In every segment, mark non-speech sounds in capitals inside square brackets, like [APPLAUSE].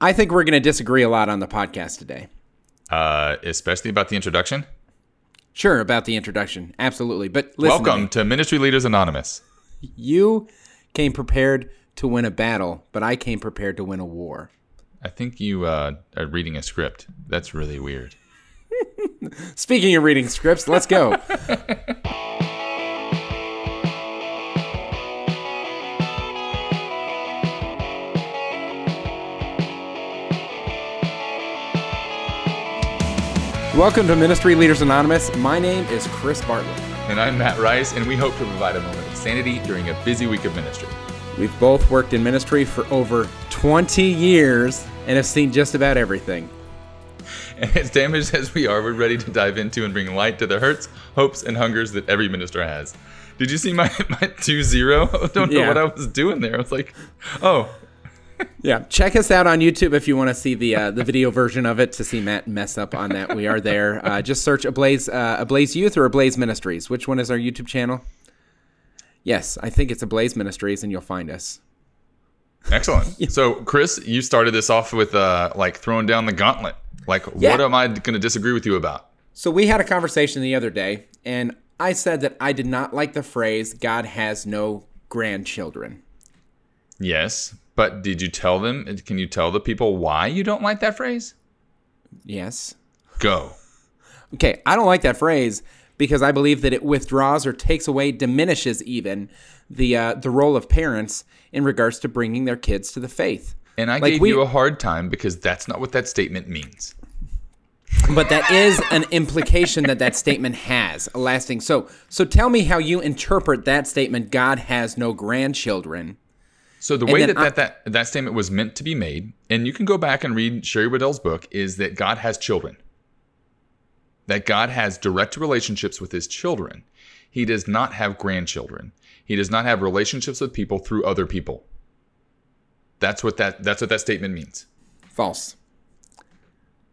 I think we're going to disagree a lot on the podcast today. Uh, especially about the introduction. Sure, about the introduction. Absolutely. But listen Welcome me. to Ministry Leaders Anonymous. You came prepared to win a battle, but I came prepared to win a war. I think you uh, are reading a script. That's really weird. [LAUGHS] Speaking of reading scripts, let's go. [LAUGHS] Welcome to Ministry Leaders Anonymous. My name is Chris Bartlett. And I'm Matt Rice, and we hope to provide a moment of sanity during a busy week of ministry. We've both worked in ministry for over 20 years and have seen just about everything. And as damaged as we are, we're ready to dive into and bring light to the hurts, hopes, and hungers that every minister has. Did you see my, [LAUGHS] my 2 0? [LAUGHS] I don't know Yeah. what I was doing there. I was like, oh, [LAUGHS] Yeah, check us out on YouTube if you want to see the uh, the video version of it to see Matt mess up on that. We are there. Uh, just search Ablaze uh, Ablaze Youth or Ablaze Ministries. Which one is our YouTube channel? Yes, I think it's Ablaze Ministries, and you'll find us. excellent. [LAUGHS] So, Chris, you started this off with uh, like throwing down the gauntlet. Like, Yeah. what am I going to disagree with you about? So we had a conversation the other day, and I said that I did not like the phrase "God has no grandchildren." Yes, but did you tell them? Can you tell the people why you don't like that phrase? Yes. Go. Okay, I don't like that phrase because I believe that it withdraws or takes away, diminishes even the uh, the role of parents in regards to bringing their kids to the faith. And I Like, gave we- you a hard time because that's not what that statement means. But that is an implication that that statement has a lasting. So, so tell me how you interpret that statement. God has no grandchildren. So the way that, I- that that that statement was meant to be made, and you can go back and read Sherry Weddell's book, is that God has children. That God has direct relationships with his children. He does not have grandchildren. He does not have relationships with people through other people. That's what that that's what that statement means. False.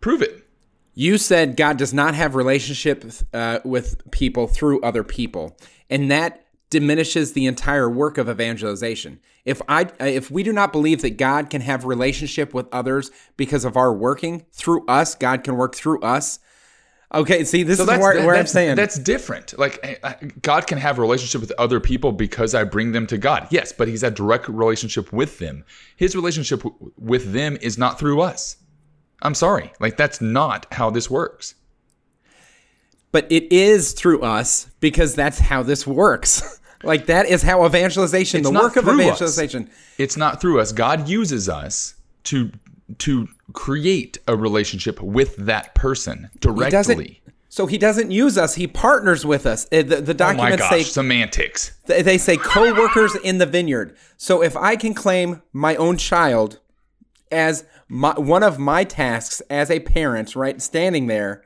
Prove it. You said God does not have relationship uh, with people through other people, and that diminishes the entire work of evangelization. If I, if we do not believe that God can have relationship with others because of our working through us, God can work through us. Okay, see, this is where, where I'm saying that's different. Like God can have a relationship with other people because I bring them to God. Yes, but He's a direct relationship with them. His relationship w- with them is not through us. I'm sorry. Like that's not how this works. but it is through us because that's how this works. [LAUGHS] like that is how evangelization, It's the work of through us. evangelization. It's not through us. God uses us to to create a relationship with that person He directly. So he doesn't use us; he partners with us. Uh, The, the Oh my documents gosh, say semantics. They they say co-workers in the vineyard. So if I can claim my own child as my, one of my tasks as a parent, right, standing there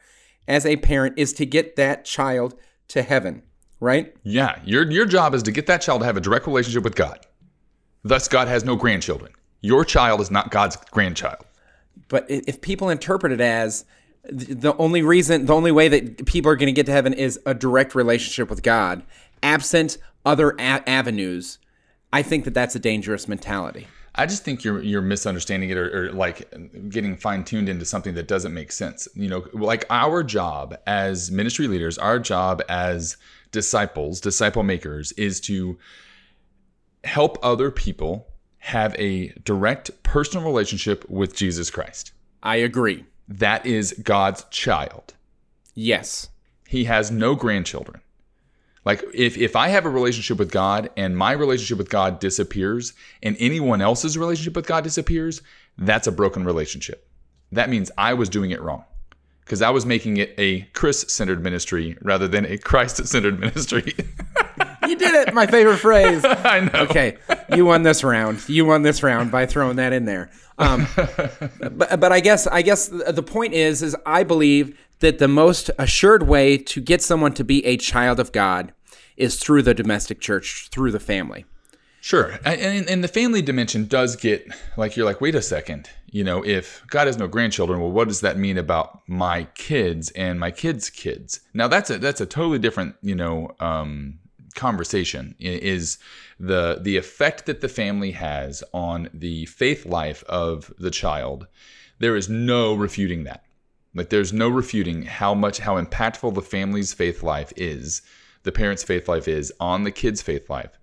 as a parent is to get that child to heaven, right? Yeah, your your job is to get that child to have a direct relationship with God. Thus, God has no grandchildren. Your child is not God's grandchild. But if people interpret it as the only reason, the only way that people are going to get to heaven is a direct relationship with God, absent other a- avenues, I think that that's a dangerous mentality. I just think you're you're misunderstanding it or, or like getting fine tuned into something that doesn't make sense. You know, like our job as ministry leaders, our job as disciples, disciple makers, is to help other people have a direct personal relationship with Jesus Christ. I agree. That is God's child. Yes. He has no grandchildren. Like if if I have a relationship with God and my relationship with God disappears and anyone else's relationship with God disappears, that's a broken relationship. That means I was doing it wrong. Because I was making it a Chris-centered ministry rather than a Christ-centered [LAUGHS] ministry. You did it. My favorite phrase. [LAUGHS] I know. Okay, you won this round. You won this round by throwing that in there. Um, [LAUGHS] but but I guess I guess the point is is I believe that the most assured way to get someone to be a child of God is through the domestic church, through the family. Sure. And, and the family dimension does get like, you're like, wait a second. You know, if God has no grandchildren, well, what does that mean about my kids and my kids' kids? Now, that's a that's a totally different, you know, um, conversation is the the effect that the family has on the faith life of the child. There is no refuting that. Like there's no refuting how much how impactful the family's faith life is, the parents' faith life is on the kid's faith life.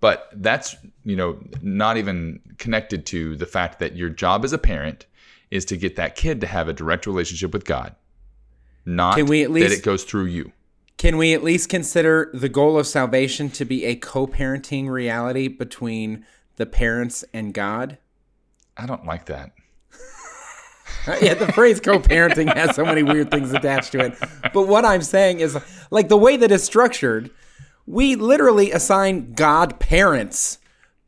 But that's, you know, not even connected to the fact that your job as a parent is to get that kid to have a direct relationship with God. Not Can we at that it goes through you. Can we at least consider the goal of salvation to be a co parenting reality between the parents and God? I don't like that. [LAUGHS] yeah, the phrase co-parenting has so many weird things attached to it. But what I'm saying is like the way that it's structured, we literally assign God parents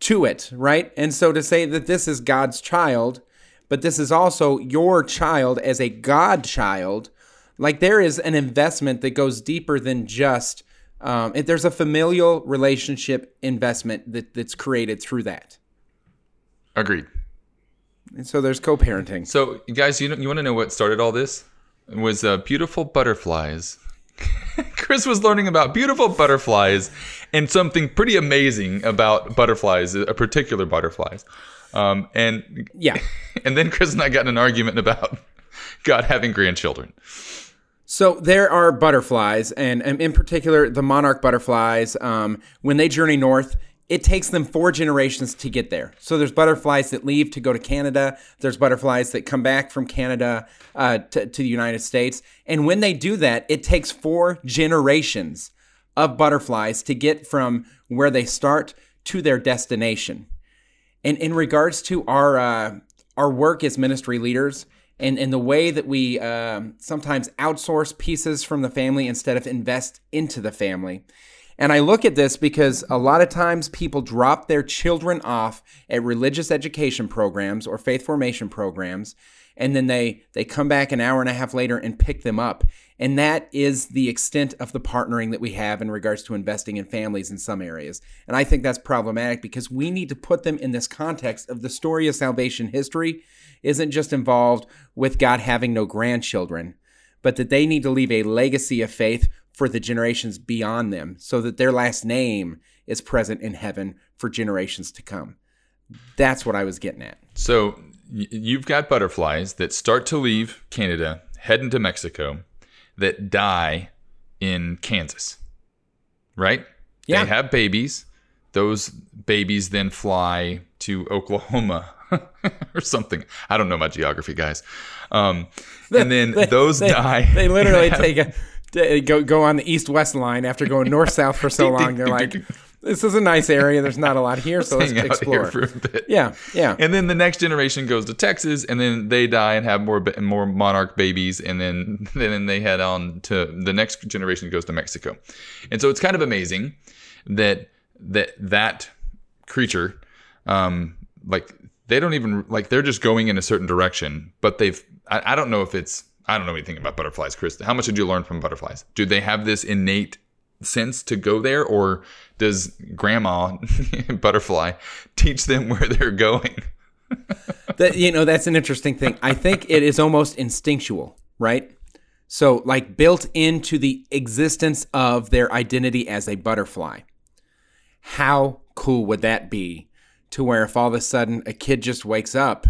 to it, right? And so to say that this is God's child, but this is also your child as a God child, like there is an investment that goes deeper than just um, it, there's a familial relationship investment that, that's created through that. Agreed. And so there's co-parenting. So, guys, you know, you want to know what started all this? It was uh, beautiful butterflies. [LAUGHS] Chris was learning about beautiful butterflies and something pretty amazing about butterflies, a particular butterflies. Um, and Yeah. [LAUGHS] and then Chris and I got in an argument about [LAUGHS] God having grandchildren. So there are butterflies, and, and in particular, the monarch butterflies. Um, when they journey north, it takes them four generations to get there. So there's butterflies that leave to go to Canada. There's butterflies that come back from Canada uh, to, to the United States. And when they do that, it takes four generations of butterflies to get from where they start to their destination. And in regards to our uh, our work as ministry leaders, and, and the way that we um, sometimes outsource pieces from the family instead of invest into the family. And I look at this because a lot of times people drop their children off at religious education programs or faith formation programs, and then they they come back an hour and a half later and pick them up. And that is the extent of the partnering that we have in regards to investing in families in some areas. And I think that's problematic because we need to put them in this context of the story of salvation history isn't just involved with God having no grandchildren, but that they need to leave a legacy of faith for the generations beyond them so that their last name is present in heaven for generations to come. That's what I was getting at. So you've got butterflies that start to leave Canada, head into Mexico, that die in Kansas, right? Yeah. They have babies. Those babies then fly to [LAUGHS] Oklahoma or something. I don't know my geography, guys. Um, and [LAUGHS] then those they, die. They literally have- take a they go go on the east west line after going north south for so long. They're like, this is a nice area. There's not a lot here, so let's out explore. for a bit. Yeah, yeah. And then the next generation goes to Texas, and then they die and have more more monarch babies, and [LAUGHS] then then they head on to the next generation goes to Mexico, and so it's kind of amazing that that that creature, um, like they don't even like they're just going in a certain direction, but they've I, I don't know if it's I don't know anything about butterflies, Chris. How much did you learn from butterflies? Do they have this innate sense to go there, or does Grandma [LAUGHS] Butterfly teach them where they're going? [LAUGHS] that you know that's an interesting thing i think it is almost instinctual right so like built into the existence of their identity as a butterfly how cool would that be to where if all of a sudden a kid just wakes up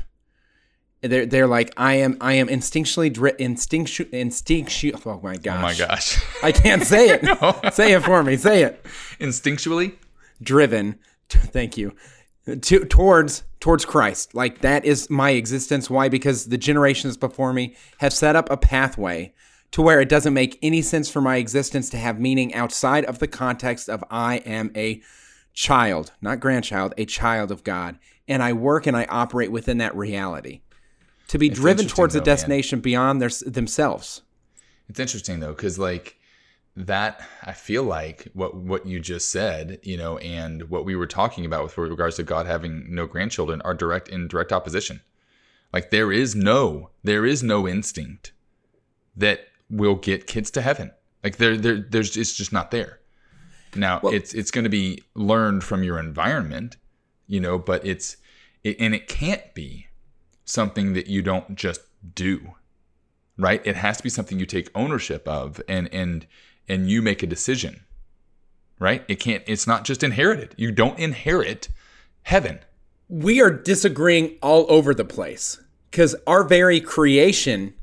they're, they're like i am i am instinctually dri- instinctu- instinctu- oh my gosh Oh my gosh. i can't say it [LAUGHS] say it for me say it Instinctually? driven thank you to, towards towards Christ. Like that is my existence. Why? Because the generations before me have set up a pathway to where it doesn't make any sense for my existence to have meaning outside of the context of I am a child, not grandchild, a child of God, and I work and I operate within that reality. To be driven interesting towards a though, man. destination beyond their, themselves. It's interesting though, because like that, I feel like what what you just said, you know, and what we were talking about with regards to God having no grandchildren are direct in direct opposition. Like there is no there is no instinct that will get kids to heaven. Like there there there's it's just not there. Now it's it's going to be learned from your environment, you know, but it's it, and it can't be something that you don't just do right it has to be something you take ownership of and and and you make a decision right? It can't. It's not just inherited. You don't inherit heaven. We are disagreeing all over the place because our very creation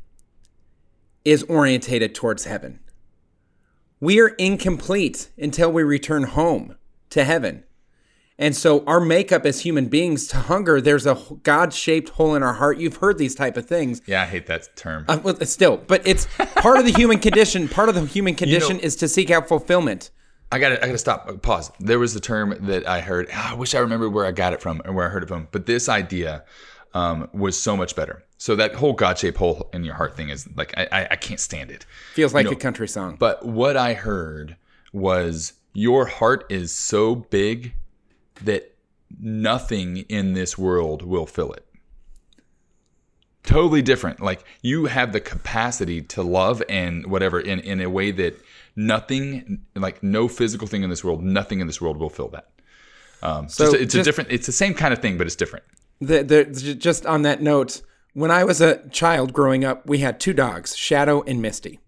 is orientated towards heaven. We are incomplete until we return home to heaven. And so our makeup as human beings to hunger, there's a God-shaped hole in our heart. You've heard these type of things. Yeah, I hate that term. Uh, well, still, but it's part of the human condition. Part of the human condition know- is to seek out fulfillment. I got to I got to stop. Pause. There was a term that I heard. ah, I wish I remembered where I got it from and where I heard it from. But this idea um, was so much better. So that whole God-shaped hole in your heart thing is like I, I, I can't stand it. Feels like know, a country song. But what I heard was your heart is so big that nothing in this world will fill it. Totally different. Like you have the capacity to love and whatever in, in a way that nothing, like no physical thing in this world, nothing in this world will fill that. Um, So it's a just- different, it's the same kind of thing, but it's different. the, the, just on that note, when I was a child growing up, we had two dogs, Shadow and Misty.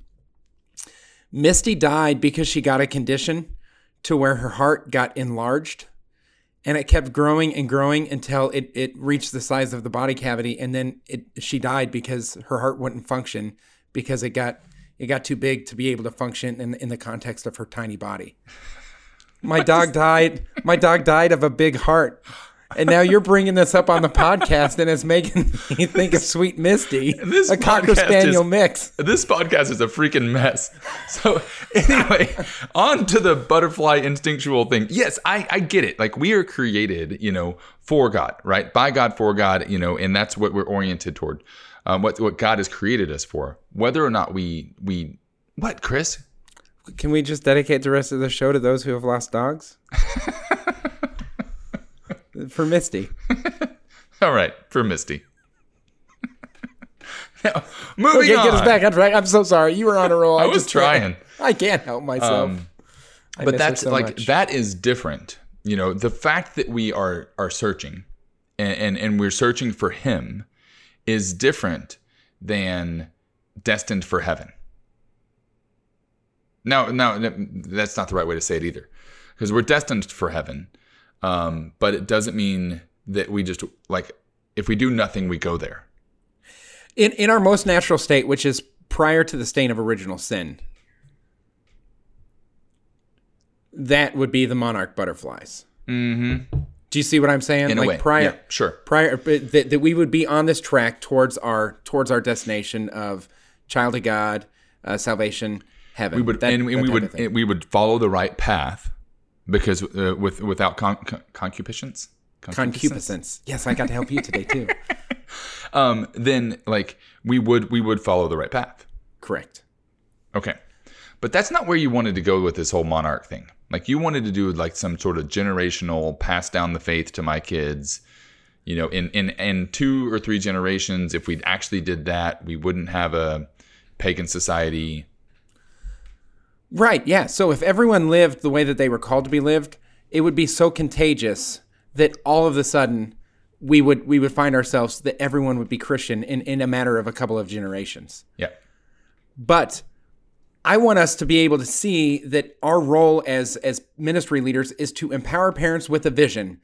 Misty died because she got a condition to where her heart got enlarged and it kept growing and growing until it, it reached the size of the body cavity and then it she died because her heart wouldn't function because it got it got too big to be able to function in, in the context of her tiny body. My [LAUGHS] dog died. My dog died of a big heart. And now you're bringing this up on the podcast, and it's making [LAUGHS] me think of Sweet Misty, This a cocker spaniel is- mix. This podcast is a freaking mess. So anyway, on to the butterfly instinctual thing. Yes, I, I get it. Like we are created, you know, for God, right? By God, for God, you know, and that's what we're oriented toward. Um, what what God has created us for. Whether or not we we what, Chris? Can we just dedicate the rest of the show to those who have lost dogs? [LAUGHS] For Misty. [LAUGHS] All right, for Misty. [LAUGHS] now, moving Okay, on. get us back on track. I'm so sorry. You were on a roll. I was just can't- trying. I can't help myself. Um, but that's so like much. that is different you know the fact that we are are searching and, and and we're searching for him is different than destined for heaven now now that's not the right way to say it either because we're destined for heaven um, but it doesn't mean that we just like if we do nothing we go there in in our most natural state, which is prior to the stain of original sin, that would be the monarch butterflies. Mm-hmm. Do you see what I'm saying? in like a way prior, yeah sure prior, that, that we would be on this track towards our towards our destination of child of God, uh, salvation, heaven. we would That- and, and we would we would follow the right path because uh, with without con- con- concupiscence? Concupiscence. Yes, I got to help you today too. [LAUGHS] um then like we would we would follow the right path. Correct. okay. But that's not where you wanted to go with this whole monarch thing. Like you wanted to do like some sort of generational pass down the faith to my kids. You know in in in two or three generations if we actually did that we wouldn't have a pagan society Right, yeah. So if everyone lived the way that they were called to be lived, it would be so contagious that all of a sudden we would we would find ourselves that everyone would be Christian in, in a matter of a couple of generations. yeah But I want us to be able to see that our role as as ministry leaders is to empower parents with a vision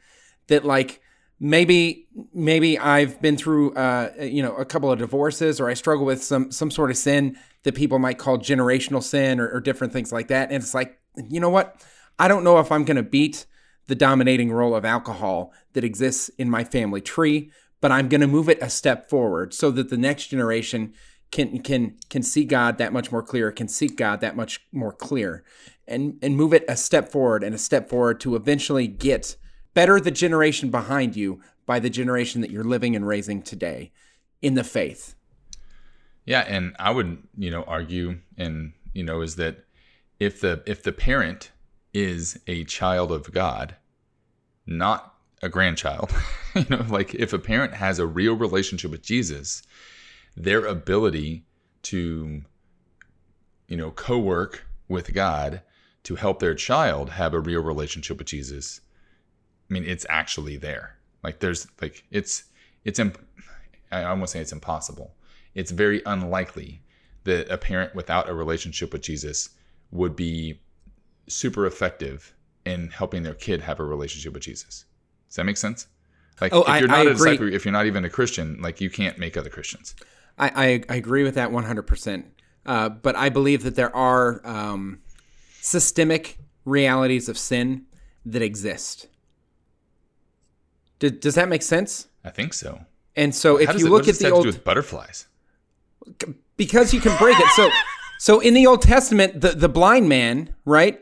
that like maybe maybe I've been through uh, you know a couple of divorces or I struggle with some some sort of sin that people might call generational sin or, or different things like that. And it's like you know what? I don't know if I'm going to beat the dominating role of alcohol that exists in my family tree but I'm going to move it a step forward so that the next generation can can can see God that much more clear, can seek God that much more clear, and and move it a step forward and a step forward to eventually get better the generation behind you by the generation that you're living and raising today in the faith. Yeah, and I would, you know, argue and you know is that if the if the parent is a child of God, not a grandchild, [LAUGHS] you know, like if a parent has a real relationship with Jesus, their ability to you know, co-work with God to help their child have a real relationship with Jesus. I mean, it's actually there. Like there's like it's it's imp- I almost say it's impossible it's very unlikely that a parent without a relationship with Jesus would be super effective in helping their kid have a relationship with Jesus. Does that make sense? Like Oh, if I- you're not I a agree. disciple, if you're not even a Christian, like you can't make other Christians. I, I, I agree with that 100%. Uh, but I believe that there are um, systemic realities of sin that exist. D- does that make sense? I think so. And so if does you it, look at the old do with butterflies? because you can break it. So [LAUGHS] so in the Old Testament, the the blind man, right?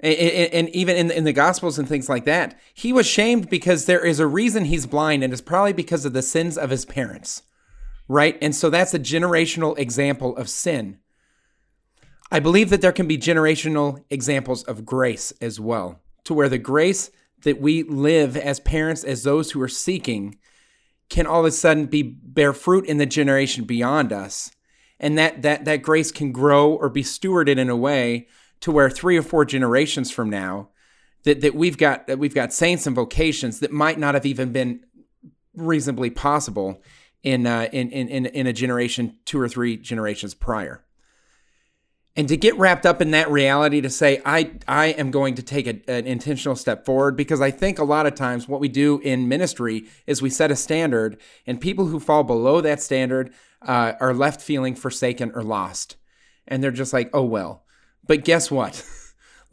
And, and and even in in the Gospels and things like that, he was shamed because there is a reason he's blind, and it's probably because of the sins of his parents, right? And so that's a generational example of sin. I believe that there can be generational examples of grace as well, to where the grace that we live as parents, as those who are seeking, can all of a sudden be bear fruit in the generation beyond us. And that that that grace can grow or be stewarded in a way to where three or four generations from now that, that we've got that we've got saints and vocations that might not have even been reasonably possible in uh, in, in in in a generation two or three generations prior and to get wrapped up in that reality to say i i am going to take a, an intentional step forward because i think a lot of times what we do in ministry is we set a standard and people who fall below that standard uh, are left feeling forsaken or lost. And they're just like oh well. But guess what? [LAUGHS]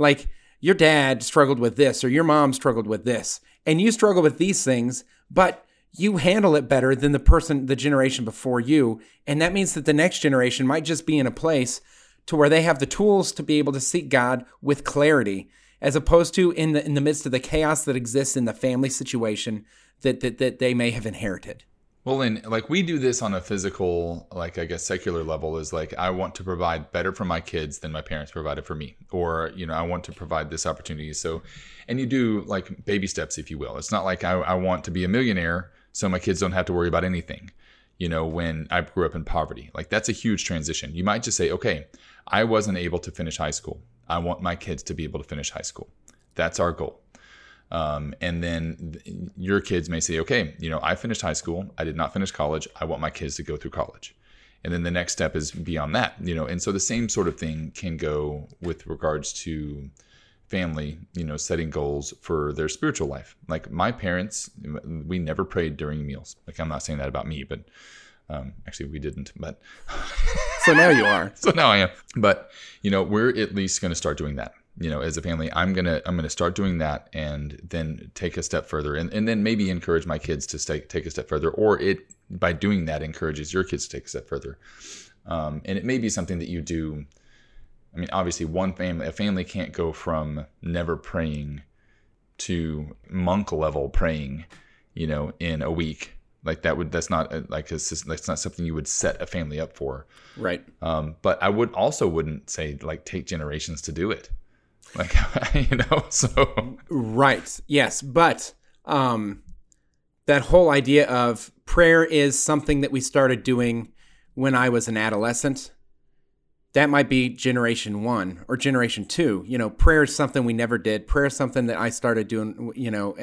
Like your dad struggled with this or your mom struggled with this and you struggle with these things but you handle it better than the person the generation before you. And that means that the next generation might just be in a place to where they have the tools to be able to seek God with clarity, as opposed to in the in the midst of the chaos that exists in the family situation that that, that they may have inherited. Well, and like we do this on a physical, like I guess secular level is like I want to provide better for my kids than my parents provided for me, or you know I want to provide this opportunity. So, and you do like baby steps, if you will. It's not like I, I want to be a millionaire so my kids don't have to worry about anything. You know, when I grew up in poverty, like that's a huge transition. You might just say, okay, I wasn't able to finish high school. I want my kids to be able to finish high school. That's our goal. Um, and then th- your kids may say, okay, you know, I finished high school. I did not finish college. I want my kids to go through college. And then the next step is beyond that, you know. And so the same sort of thing can go with regards to family, you know, setting goals for their spiritual life. Like my parents, we never prayed during meals. Like I'm not saying that about me, but um, actually we didn't. But [LAUGHS] So now you are. [LAUGHS] so now I am. But you know, we're at least going to start doing that. You know, as a family, I'm gonna I'm gonna start doing that, and then take a step further, and, and then maybe encourage my kids to stay, take a step further, or it by doing that encourages your kids to take a step further. Um, and it may be something that you do. I mean, obviously, one family a family can't go from never praying to monk level praying, you know, in a week. Like that would that's not a, like a, that's not something you would set a family up for. Right. Um, but I would also wouldn't say like take generations to do it. Like [LAUGHS] you know, so Right. Yes, but um, that whole idea of prayer is something that we started doing when I was an adolescent. That might be generation one or generation two. You know, prayer is something we never did. Prayer is something that I started doing. You know,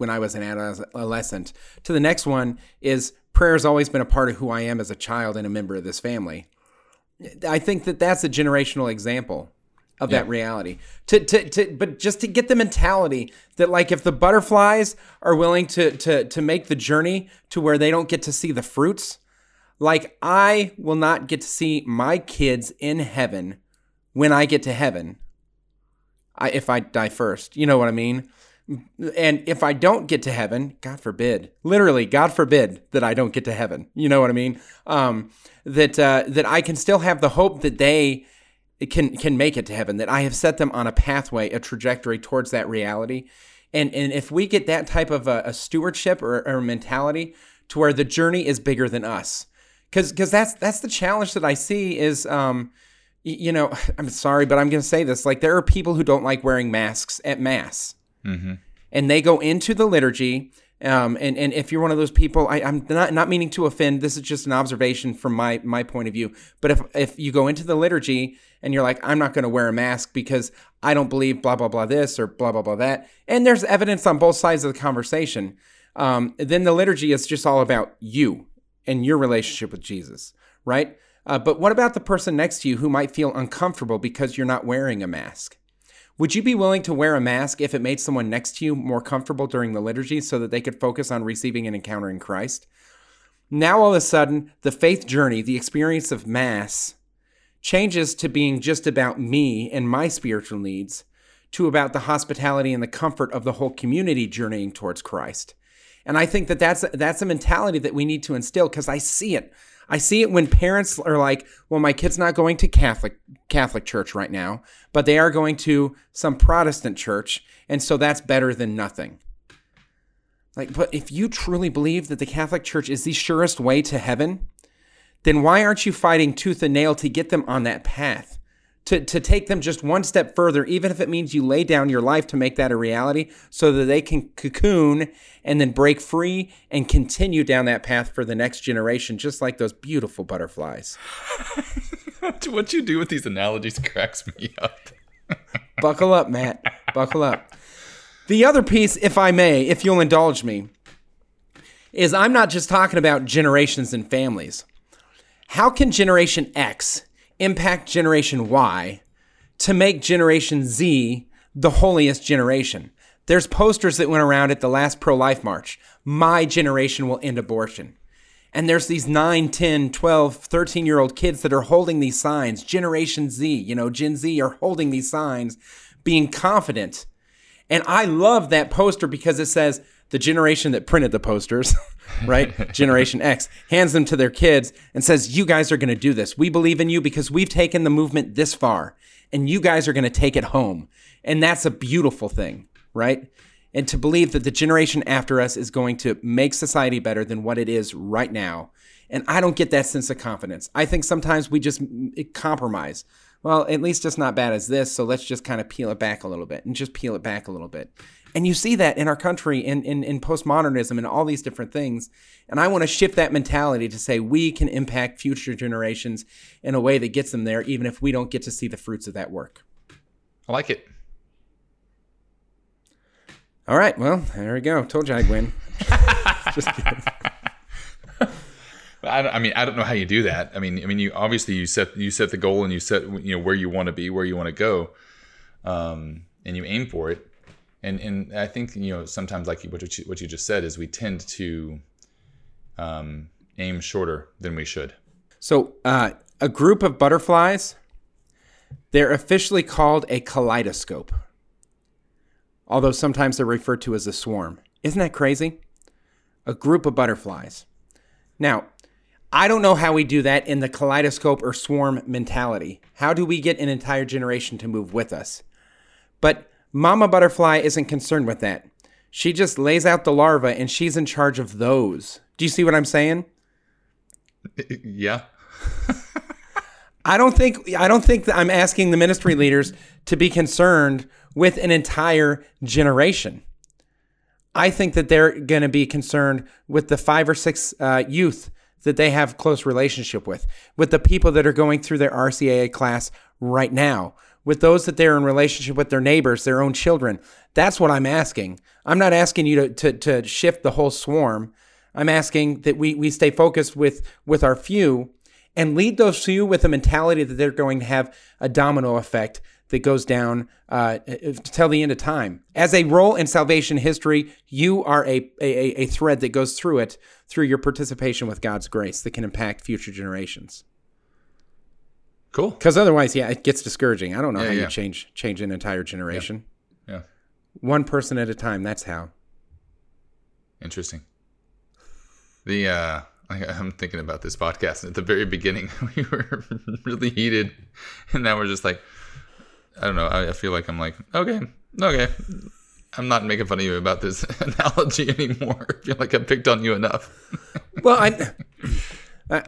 when I was an adolescent. To the next one is prayer has always been a part of who I am as a child and a member of this family. I think that that's a generational example of that reality. To, to, to, but just to get the mentality that like if the butterflies are willing to, to, to make the journey to where they don't get to see the fruits, like I will not get to see my kids in heaven when I get to heaven. I, if I die first, you know what I mean? And if I don't get to heaven, God forbid, literally, God forbid that I don't get to heaven. You know what I mean? Um, that uh, that I can still have the hope that they can can make it to heaven. That I have set them on a pathway, a trajectory towards that reality. And and if we get that type of a, a stewardship or, or mentality to where the journey is bigger than us, because because that's that's the challenge that I see is. Um, you know, [SIGHS] I'm sorry, but I'm going to say this. Like, there are people who don't like wearing masks at mass and they go into the liturgy. Um, and, and if you're one of those people, I, I'm not, not meaning to offend. This is just an observation from my, my point of view. But if, if you go into the liturgy and you're like, I'm not going to wear a mask because I don't believe blah, blah, blah this or blah, blah, blah that, and there's evidence on both sides of the conversation, um, then the liturgy is just all about you and your relationship with Jesus, right? Uh, but what about the person next to you who might feel uncomfortable because you're not wearing a mask? Would you be willing to wear a mask if it made someone next to you more comfortable during the liturgy so that they could focus on receiving and encountering Christ? Now, all of a sudden, the faith journey, the experience of Mass, changes to being just about me and my spiritual needs to about the hospitality and the comfort of the whole community journeying towards Christ. And I think that that's that's a mentality that we need to instill because I see it. I see it when parents are like, "Well, my kid's not going to Catholic Catholic church right now, but they are going to some Protestant church, and so that's better than nothing." Like, but if you truly believe that the Catholic Church is the surest way to heaven, then why aren't you fighting tooth and nail to get them on that path? To, to take them just one step further, even if it means you lay down your life to make that a reality so that they can cocoon and then break free and continue down that path for the next generation, just like those beautiful butterflies. [LAUGHS] what you do with these analogies cracks me up. [LAUGHS] Buckle up, Matt. Buckle up. The other piece, if I may, if you'll indulge me, is I'm not just talking about generations and families. How can Generation X impact Generation Y to make Generation Z the holiest generation? There's posters that went around at the last pro life march. My generation will end abortion. And there's these 9, 10, 12, 13 year old kids that are holding these signs. Generation Z, you know, Gen Z are holding these signs, being confident. And I love that poster because it says, the generation that printed the posters, [LAUGHS] right? [LAUGHS] generation X hands them to their kids and says, You guys are going to do this. We believe in you because we've taken the movement this far and you guys are going to take it home. And that's a beautiful thing, right? And to believe that the generation after us is going to make society better than what it is right now. And I don't get that sense of confidence. I think sometimes we just mm, compromise. Well, at least it's not bad as this, so let's just kind of peel it back a little bit and just peel it back a little bit. And you see that in our country, in, in, in postmodernism, and all these different things. And I want to shift that mentality to say we can impact future generations in a way that gets them there, even if we don't get to see the fruits of that work. I like it. All right. Well, there we go. Told you I'd win. [LAUGHS] Just kidding. I, I, mean, I don't know how you do that. I mean, I mean, you obviously you set you set the goal and you set you know where you want to be, where you want to go, um, and you aim for it and and I think you know sometimes like what you, what you just said is we tend to um, aim shorter than we should. So uh, a group of butterflies, they're officially called a kaleidoscope, although sometimes they're referred to as a swarm. Isn't that crazy? A group of butterflies. Now, I don't know how we do that in the kaleidoscope or swarm mentality. How do we get an entire generation to move with us? But Mama Butterfly isn't concerned with that. She just lays out the larva and she's in charge of those. Do you see what I'm saying? [LAUGHS] Yeah. I don't think I don't think that I'm asking the ministry leaders to be concerned with an entire generation. I think that they're going to be concerned with the five or six uh, youth that they have close relationship with, with the people that are going through their RCIA class right now, with those that they're in relationship with their neighbors, their own children. That's what I'm asking. I'm not asking you to, to, to shift the whole swarm. I'm asking that we, we stay focused with, with our few and lead those few with a mentality that they're going to have a domino effect that goes down uh, till the end of time. As a role in salvation history, you are a, a, a thread that goes through it through your participation with God's grace that can impact future generations. Cool. Because otherwise, yeah, it gets discouraging. I don't know yeah, how yeah. you change change an entire generation. Yeah. yeah. One person at a time. That's how. Interesting. The uh I, I'm thinking about this podcast. At the very beginning, [LAUGHS] we were [LAUGHS] really heated, and now we're just like, I don't know. I, I feel like I'm like, okay, okay. I'm not making fun of you about this [LAUGHS] analogy anymore. [LAUGHS] I feel like I picked on you enough. [LAUGHS] well, I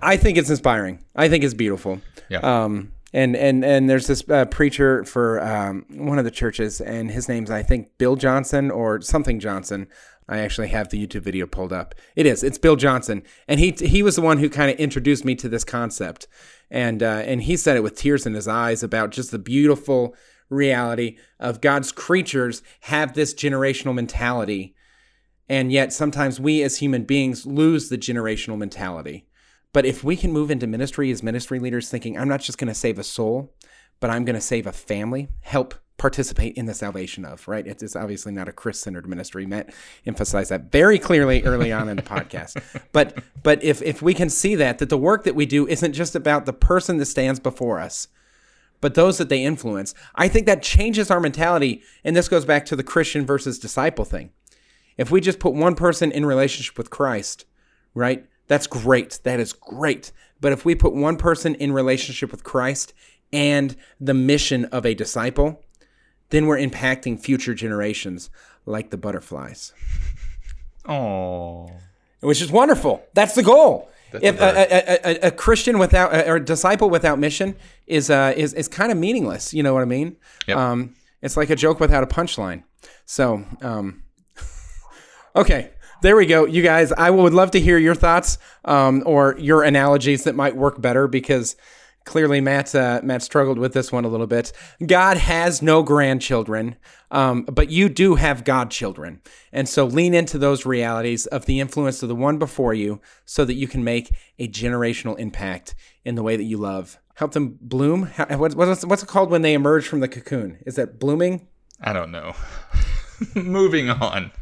I think it's inspiring. I think it's beautiful. Yeah. Um, and and and there's this uh, preacher for um, one of the churches, and his name's I think Bill Johnson or something Johnson. I actually have the YouTube video pulled up. It is. It's Bill Johnson, and he he was the one who kind of introduced me to this concept, and uh, and he said it with tears in his eyes about just the beautiful reality of God's creatures have this generational mentality, and yet sometimes we as human beings lose the generational mentality. But if we can move into ministry as ministry leaders thinking, I'm not just going to save a soul, but I'm going to save a family, help participate in the salvation of, right? It's, it's obviously not a Chris centered ministry. Matt emphasized that very clearly early on in the podcast. [LAUGHS] But but if if we can see that that the work that we do isn't just about the person that stands before us, but those that they influence, I think that changes our mentality. And this goes back to the Christian versus disciple thing. If we just put one person in relationship with Christ, right? That's great. That is great. But if we put one person in relationship with Christ and the mission of a disciple, then we're impacting future generations like the butterflies. Oh. Which is wonderful. That's the goal. That's if a a, a, a, Christian without or a disciple without mission is uh, is is kind of meaningless. You know what I mean? Yep. Um, it's like a joke without a punchline. So, um, [LAUGHS] okay, there we go, you guys. I would love to hear your thoughts um, or your analogies that might work better because clearly Matt uh, Matt struggled with this one a little bit. God has no grandchildren, um, but you do have godchildren, and so lean into those realities of the influence of the one before you, so that you can make a generational impact in the way that you love. Help them bloom. What's, what's it called when they emerge from the cocoon? Is that blooming? I don't know. [LAUGHS] Moving on.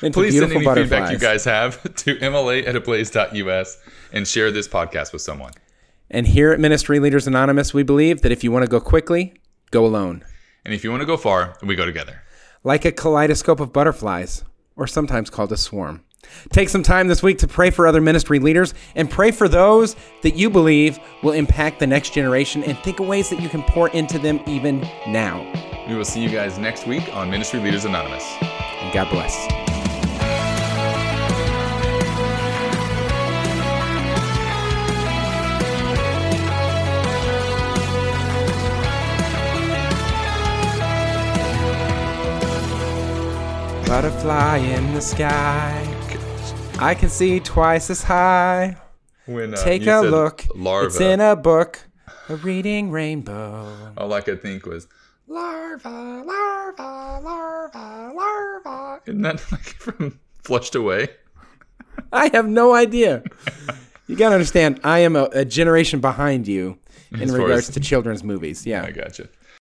Please send any feedback you guys have [LAUGHS] to mla at ablaze.us and share this podcast with someone. And here at Ministry Leaders Anonymous, we believe that if you want to go quickly, go alone. And if you want to go far, we go together. like a kaleidoscope of butterflies, or sometimes called a swarm. Take some time this week to pray for other ministry leaders and pray for those that you believe will impact the next generation and think of ways that you can pour into them even now. We will see you guys next week on Ministry Leaders Anonymous. And God bless. Butterfly in the sky. I can see twice as high. When uh, Take a look. larva, It's in a book. A reading rainbow. all I could think was larva, larva, larva, larva. Isn't that [LAUGHS] like from Flushed Away? I have no idea. You gotta understand, I am a, a generation behind you [LAUGHS] in As regards as- to children's movies. Yeah. I gotcha.